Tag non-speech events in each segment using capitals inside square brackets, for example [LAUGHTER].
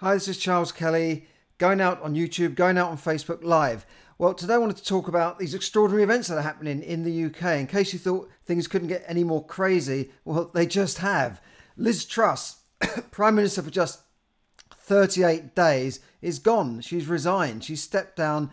Hi, this is Charles Kelly, going out on YouTube, going out on Facebook Live. Well, today I wanted to talk about these extraordinary events that are happening in the UK. In case you thought things couldn't get any more crazy, well, they just have. Liz Truss, [COUGHS] Prime Minister for just 38 days, is gone. She's resigned. She stepped down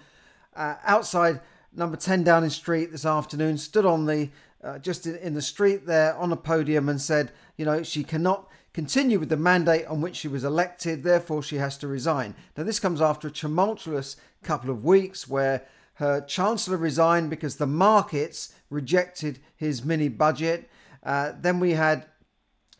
uh, outside number 10 Downing Street this afternoon, stood on the uh, just in, in the street there on a podium and said, you know, she cannot continue with the mandate on which she was elected, therefore she has to resign. Now, this comes after a tumultuous couple of weeks where her Chancellor resigned because the markets rejected his mini budget. Uh, then we had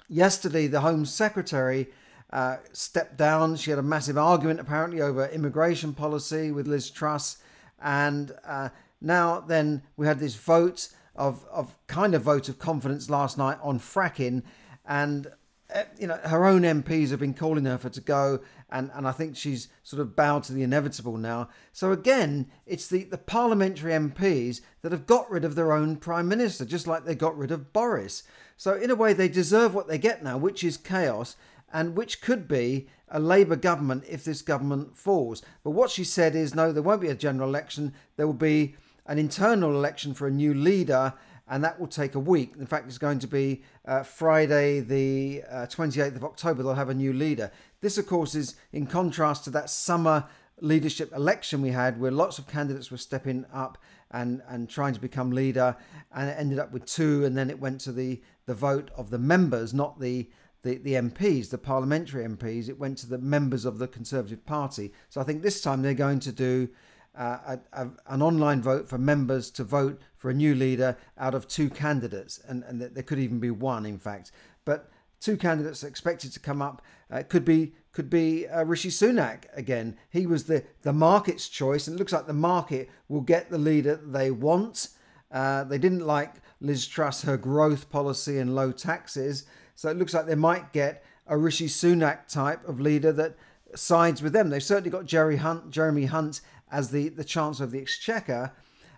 yesterday the Home Secretary uh, stepped down. She had a massive argument apparently over immigration policy with Liz Truss. And uh, now then we had this vote of, of kind of vote of confidence last night on fracking. And Eh, you know, her own MPs have been calling her for to go, and, and I think she's sort of bowed to the inevitable now. So again, it's the, the parliamentary MPs that have got rid of their own prime minister, just like they got rid of Boris. So in a way, they deserve what they get now, which is chaos, and which could be a Labour government if this government falls. But what she said is no, there won't be a general election. There will be an internal election for a new leader and that will take a week. In fact, it's going to be uh, Friday, the uh, 28th of October. They'll have a new leader. This, of course, is in contrast to that summer leadership election we had, where lots of candidates were stepping up and, and trying to become leader, and it ended up with two, and then it went to the, the vote of the members, not the the, the MPs, the parliamentary MPs, it went to the members of the Conservative Party. So I think this time they're going to do uh, a, a, an online vote for members to vote for a new leader out of two candidates, and, and there could even be one, in fact. But two candidates expected to come up uh, could be could be uh, Rishi Sunak again. He was the the market's choice, and it looks like the market will get the leader they want. Uh, they didn't like Liz Truss, her growth policy and low taxes, so it looks like they might get a Rishi Sunak type of leader that sides with them. They've certainly got Jerry Hunt, Jeremy Hunt as the, the Chancellor of the Exchequer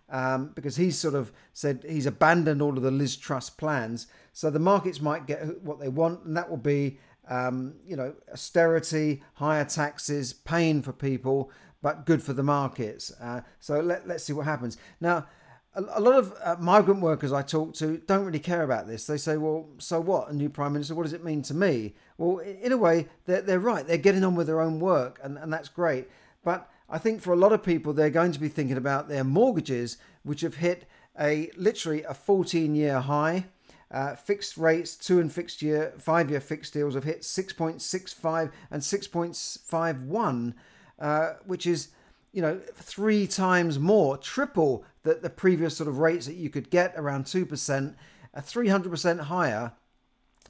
um, because he's sort of said he's abandoned all of the Liz Truss plans. So the markets might get what they want, and that will be, um, you know, austerity, higher taxes, pain for people, but good for the markets. Uh, so let, let's see what happens. Now, a, a lot of uh, migrant workers I talk to don't really care about this. They say, well, so what? A new prime minister, what does it mean to me? Well, in a way, they're, they're right. They're getting on with their own work, and, and that's great. But I think for a lot of people, they're going to be thinking about their mortgages, which have hit a literally a 14 year high. Uh, fixed rates, two and fixed year, five year fixed deals have hit 6.65 and 6.51, uh, which is, you know, three times more, triple the, the previous sort of rates that you could get around 2%, uh, 300% higher.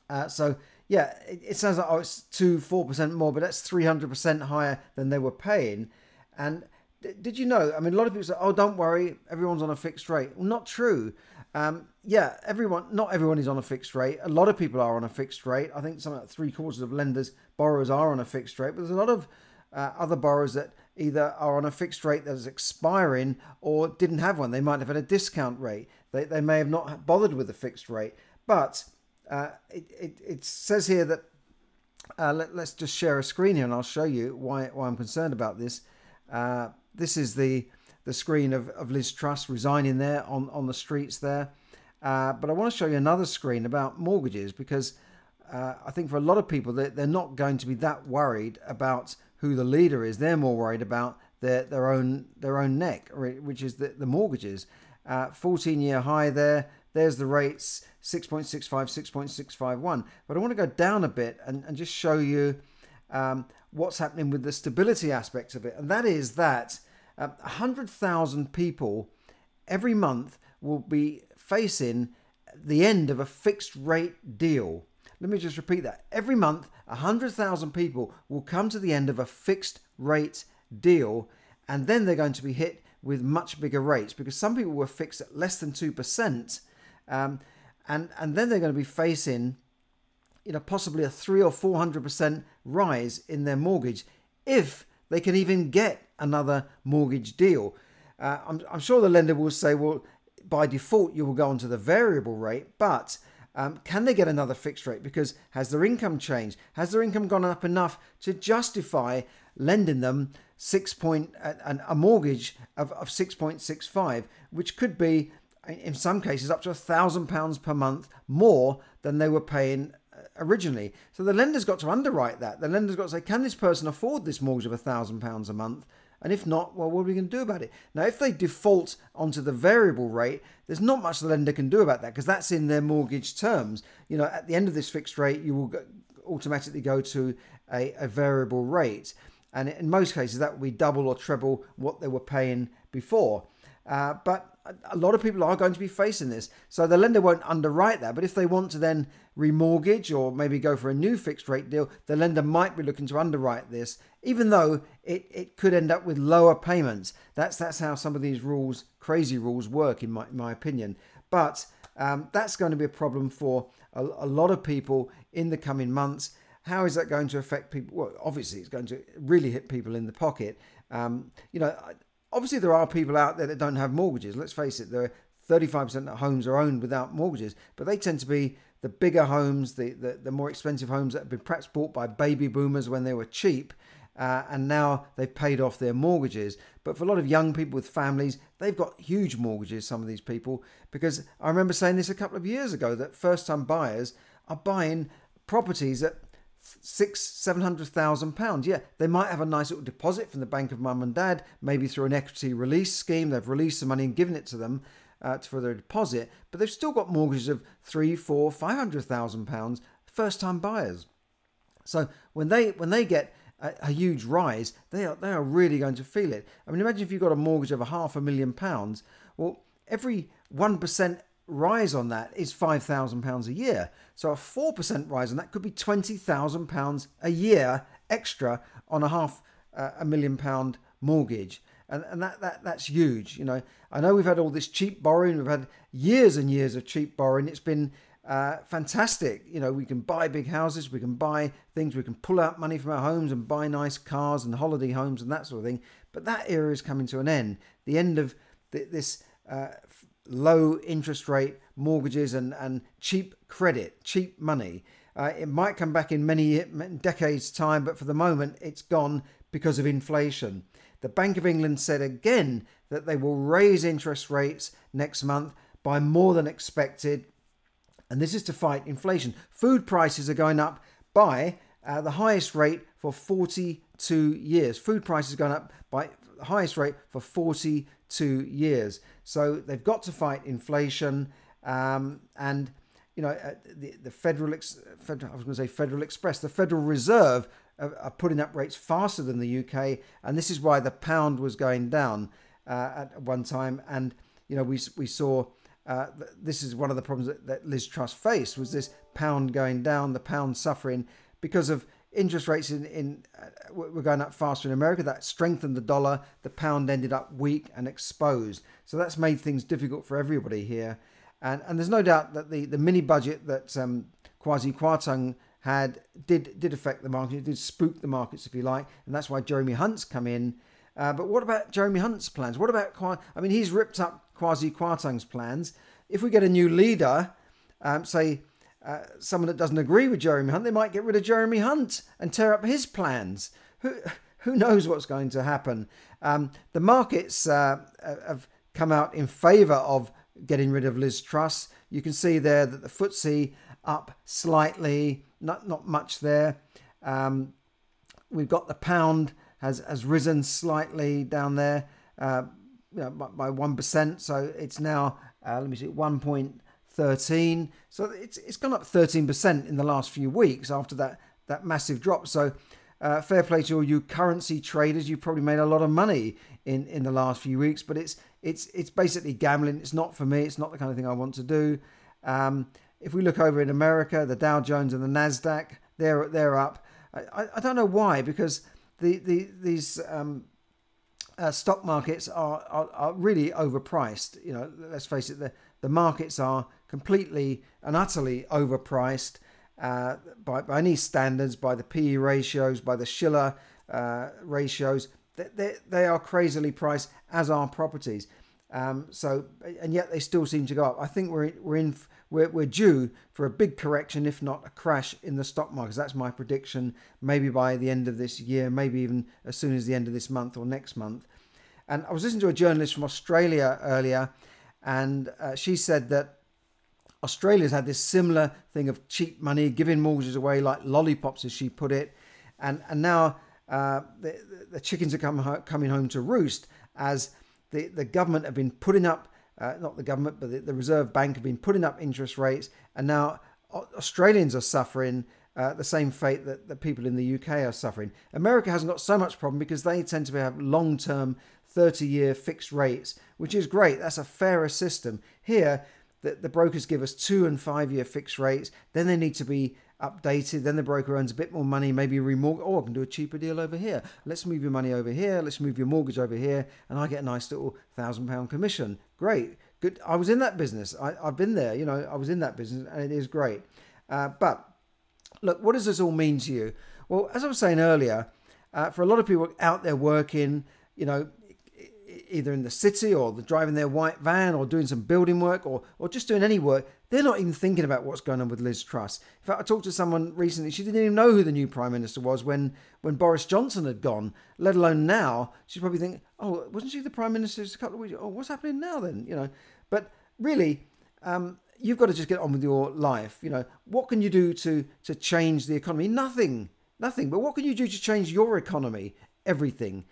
Uh, so, yeah, it, it sounds like, oh, it's 2 4% more, but that's 300% higher than they were paying. And did you know? I mean, a lot of people say, "Oh, don't worry, everyone's on a fixed rate." Well, not true. Um, yeah, everyone, not everyone is on a fixed rate. A lot of people are on a fixed rate. I think something like three quarters of lenders, borrowers are on a fixed rate, but there's a lot of uh, other borrowers that either are on a fixed rate that is expiring or didn't have one. They might have had a discount rate. They, they may have not bothered with a fixed rate. But uh, it, it, it says here that, uh, let, us just share a screen here and I'll show you why, why I'm concerned about this. Uh, this is the the screen of, of Liz Truss resigning there on, on the streets there. Uh, but I want to show you another screen about mortgages because uh, I think for a lot of people, they're, they're not going to be that worried about who the leader is. They're more worried about their, their own their own neck, which is the, the mortgages. Uh, 14 year high there. There's the rates 6.65, 6.651. But I want to go down a bit and, and just show you um, what's happening with the stability aspects of it. And that is that uh, 100,000 people every month will be facing the end of a fixed rate deal. Let me just repeat that. Every month, 100,000 people will come to the end of a fixed rate deal, and then they're going to be hit with much bigger rates because some people were fixed at less than 2%, um, and, and then they're going to be facing you know, possibly a three or four hundred percent rise in their mortgage if they can even get another mortgage deal. Uh, I'm, I'm, sure the lender will say, well, by default, you will go onto the variable rate, but Um, can they get another fixed rate? Because has their income changed? Has their income gone up enough to justify lending them six point a, a mortgage of, of 6.65, which could be in some cases up to a thousand pounds per month more than they were paying originally. So the lender's got to underwrite that. The lender's got to say, can this person afford this mortgage of a thousand pounds a month? And if not, well, what are we going to do about it? Now, if they default onto the variable rate, there's not much the lender can do about that because that's in their mortgage terms. You know, at the end of this fixed rate, you will automatically go to a, a variable rate. And in most cases, that will be double or treble what they were paying before. Uh, but a lot of people are going to be facing this. So the lender won't underwrite that. But if they want to then remortgage or maybe go for a new fixed rate deal, the lender might be looking to underwrite this, even though it, it could end up with lower payments. That's that's how some of these rules, crazy rules, work, in my, in my opinion. But um, that's going to be a problem for a, a lot of people in the coming months. How is that going to affect people? Well, obviously, it's going to really hit people in the pocket. Um, you know, obviously there are people out there that don't have mortgages. Let's face it, there are 35% of homes are owned without mortgages, but they tend to be the bigger homes, the, the, the more expensive homes that have been perhaps bought by baby boomers when they were cheap. Uh, and now they've paid off their mortgages. But for a lot of young people with families, they've got huge mortgages, some of these people, because I remember saying this a couple of years ago that first time buyers are buying properties at six, seven hundred thousand pounds. Yeah, they might have a nice little deposit from the bank of mum and dad, maybe through an equity release scheme. They've released the money and given it to them uh, for their deposit, but they've still got mortgages of three, four, five hundred thousand pounds. First time buyers. So when they when they get a, a, huge rise, they are they are really going to feel it. I mean, imagine if you've got a mortgage of a half a million pounds. Well, every one percent rise on that is £5,000 a year. So a 4% rise on that could be £20,000 a year extra on a half uh, a million pound mortgage. And, and that, that that's huge. You know, I know we've had all this cheap borrowing. We've had years and years of cheap borrowing. It's been uh, fantastic. You know, we can buy big houses, we can buy things, we can pull out money from our homes and buy nice cars and holiday homes and that sort of thing. But that era is coming to an end. The end of this uh, low interest rate mortgages and, and cheap credit, cheap money. Uh, it might come back in many decades' time, but for the moment, it's gone because of inflation. The Bank of England said again that they will raise interest rates next month by more than expected, and this is to fight inflation. Food prices are going up by uh, the highest rate for 42 years. Food prices going up by the highest rate for 42 years. So they've got to fight inflation. Um, and, you know, uh, the, the Federal, Ex- Federal, I was going to say Federal Express, the Federal Reserve are, are, putting up rates faster than the UK. And this is why the pound was going down uh, at one time. And, you know, we, we saw uh, this is one of the problems that, that Liz Truss faced was this pound going down, the pound suffering because of interest rates in, in uh, were going up faster in America. That strengthened the dollar. The pound ended up weak and exposed. So that's made things difficult for everybody here. And and there's no doubt that the, the mini budget that um, Kwasi Kwarteng had did did affect the market. It did spook the markets, if you like, and that's why Jeremy Hunt's come in. Uh, but what about Jeremy Hunt's plans? What about I mean, he's ripped up Kwasi Kwarteng's plans. If we get a new leader, um, say uh, someone that doesn't agree with Jeremy Hunt, they might get rid of Jeremy Hunt and tear up his plans. Who who knows what's going to happen? Um, the markets uh, have come out in favour of getting rid of Liz Truss. You can see there that the FTSE up slightly, not not much there. Um, we've got the pound has has risen slightly down there, uh, you know, by one percent. So it's now uh, let me see, one point 13. So it's it's gone up 13% in the last few weeks after that that massive drop. So uh, fair play to all you currency traders. You probably made a lot of money in in the last few weeks, but it's it's it's basically gambling. It's not for me. It's not the kind of thing I want to do. Um, if we look over in America, the Dow Jones and the Nasdaq, they're they're up. I, I don't know why because the the these um, uh, stock markets are, are, are really overpriced. You know, let's face it, the the markets are completely and utterly overpriced uh, by, by any standards, by the PE ratios, by the Shiller uh, ratios. They, they, they, are crazily priced, as are properties. Um, so, and yet they still seem to go up. I think we're we're in we're, we're due for a big correction, if not a crash in the stock markets. That's my prediction. Maybe by the end of this year, maybe even as soon as the end of this month or next month. And I was listening to a journalist from Australia earlier, and uh, she said that Australia's had this similar thing of cheap money, giving mortgages away like lollipops, as she put it, and and now uh, the, the chickens are come, coming home to roost as the, the government have been putting up, uh, not the government, but the, the, Reserve Bank have been putting up interest rates, and now Australians are suffering uh, the same fate that the people in the UK are suffering. America hasn't got so much problem because they tend to have long term, 30 year fixed rates, which is great. That's a fairer system. Here, the, the brokers give us two and five year fixed rates, then they need to be updated. Then the broker earns a bit more money, maybe remortgage. Oh, I can do a cheaper deal over here. Let's move your money over here. Let's move your mortgage over here, and I get a nice little thousand pound commission. Great, good. I was in that business. I, have been there. You know, I was in that business, and it is great. Uh, but look, what does this all mean to you? Well, as I was saying earlier, uh, for a lot of people out there working, you know, either in the city or driving their white van or doing some building work or, or just doing any work, they're not even thinking about what's going on with Liz Truss. In fact, I talked to someone recently, she didn't even know who the new Prime Minister was when, when Boris Johnson had gone, let alone now. She's probably thinking, oh, wasn't she the Prime Minister just a couple of weeks Oh, what's happening now then? You know, but really, um, you've got to just get on with your life. You know, what can you do to, to change the economy? Nothing, nothing. But what can you do to change your economy? Everything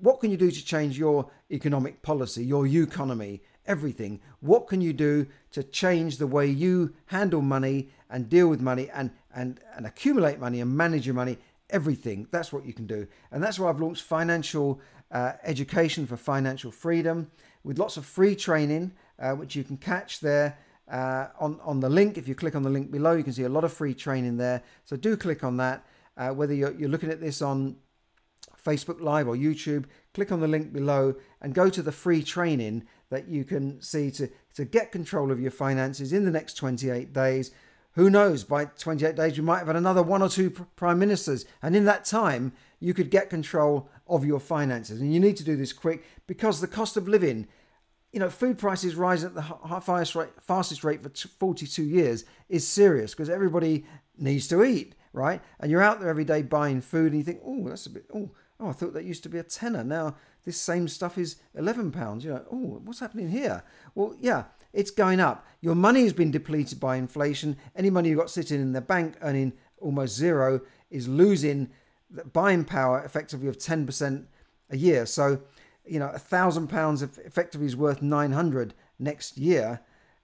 what can you do to change your economic policy, your economy, everything? What can you do to change the way you handle money and deal with money and, and, and accumulate money and manage your money? Everything. That's what you can do. And that's why I've launched financial uh, education for financial freedom with lots of free training, uh, which you can catch there. Uh, on, on the link, if you click on the link below, you can see a lot of free training there. So do click on that. Uh, whether you're, you're looking at this on Facebook Live or YouTube, click on the link below and go to the free training that you can see to, to get control of your finances in the next 28 days. Who knows, by 28 days, you might have had another one or two prime ministers. And in that time, you could get control of your finances. And you need to do this quick because the cost of living, you know, food prices rising at the highest rate, fastest rate for 42 years is serious because everybody needs to eat, right? And you're out there every day buying food and you think, oh, that's a bit, oh, oh, I thought that used to be a tenner. Now this same stuff is eleven pounds. You know, oh, what's happening here? Well, yeah, it's going up. Your money has been depleted by inflation. Any money you've got sitting in the bank earning almost zero is losing buying power effectively of ten percent a year. So, you know, a thousand pounds effectively is worth nine hundred next year.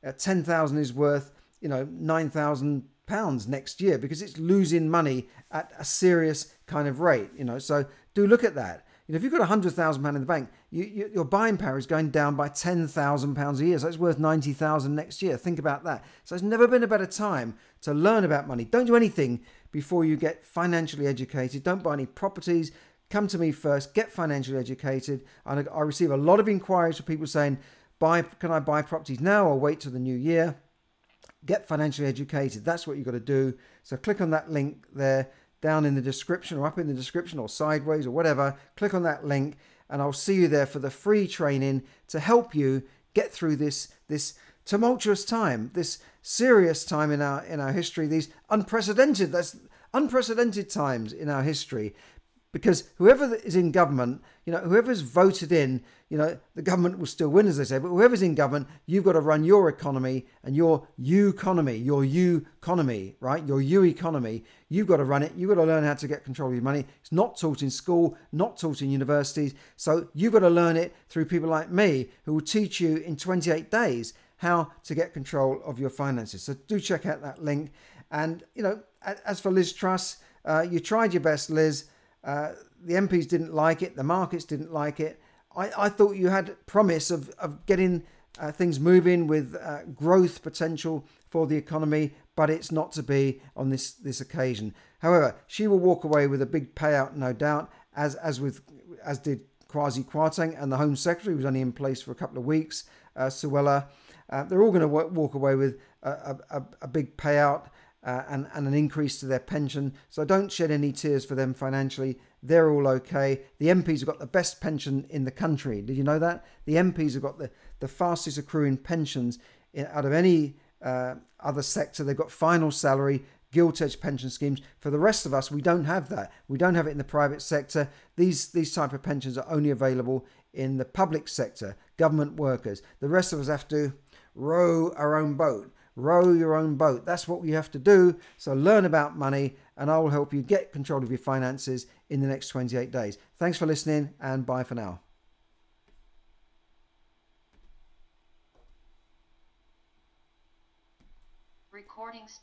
Uh, ten thousand is worth you know nine thousand pounds next year because it's losing money at a serious kind of rate. You know, so do look at that. You know, if you've got a hundred thousand pound in the bank, you, you, your buying power is going down by ten thousand pounds a year. So it's worth ninety thousand next year. Think about that. So it's never been a better time to learn about money. Don't do anything before you get financially educated. Don't buy any properties. Come to me first. Get financially educated. And I receive a lot of inquiries from people saying, "Buy? Can I buy properties now or wait till the new year?" Get financially educated. That's what you've got to do. So click on that link there down in the description or up in the description or sideways or whatever. Click on that link and I'll see you there for the free training to help you get through this this tumultuous time, this serious time in our in our history, these unprecedented that's unprecedented times in our history because whoever is in government, you know, whoever's voted in, you know, the government will still win, as they say, but whoever's in government, you've got to run your economy and your you economy, your you economy, right? Your you economy. You've got to run it. You've got to learn how to get control of your money. It's not taught in school, not taught in universities. So you've got to learn it through people like me who will teach you in 28 days how to get control of your finances. So do check out that link. And, you know, as for Liz Truss, uh, you tried your best, Liz. Uh, the MPs didn't like it, the markets didn't like it. I, I thought you had promise of, of getting uh, things moving with uh, growth potential for the economy, but it's not to be on this, this occasion. However, she will walk away with a big payout, no doubt, as as with as did Kwasi Kwarteng and the Home Secretary, was only in place for a couple of weeks, uh, Suella. Uh, they're all going to walk away with a, a, a big payout uh, and, and an increase to their pension. So don't shed any tears for them financially they're all okay. The MPs have got the best pension in the country. Did you know that? The MPs have got the, the fastest accruing pensions in, out of any uh, other sector. They've got final salary, gilt edge pension schemes. For the rest of us, we don't have that. We don't have it in the private sector. These these type of pensions are only available in the public sector, government workers. The rest of us have to row our own boat. Row your own boat. That's what you have to do. So learn about money, and I will help you get control of your finances in the next 28 days. Thanks for listening, and bye for now. Recordings.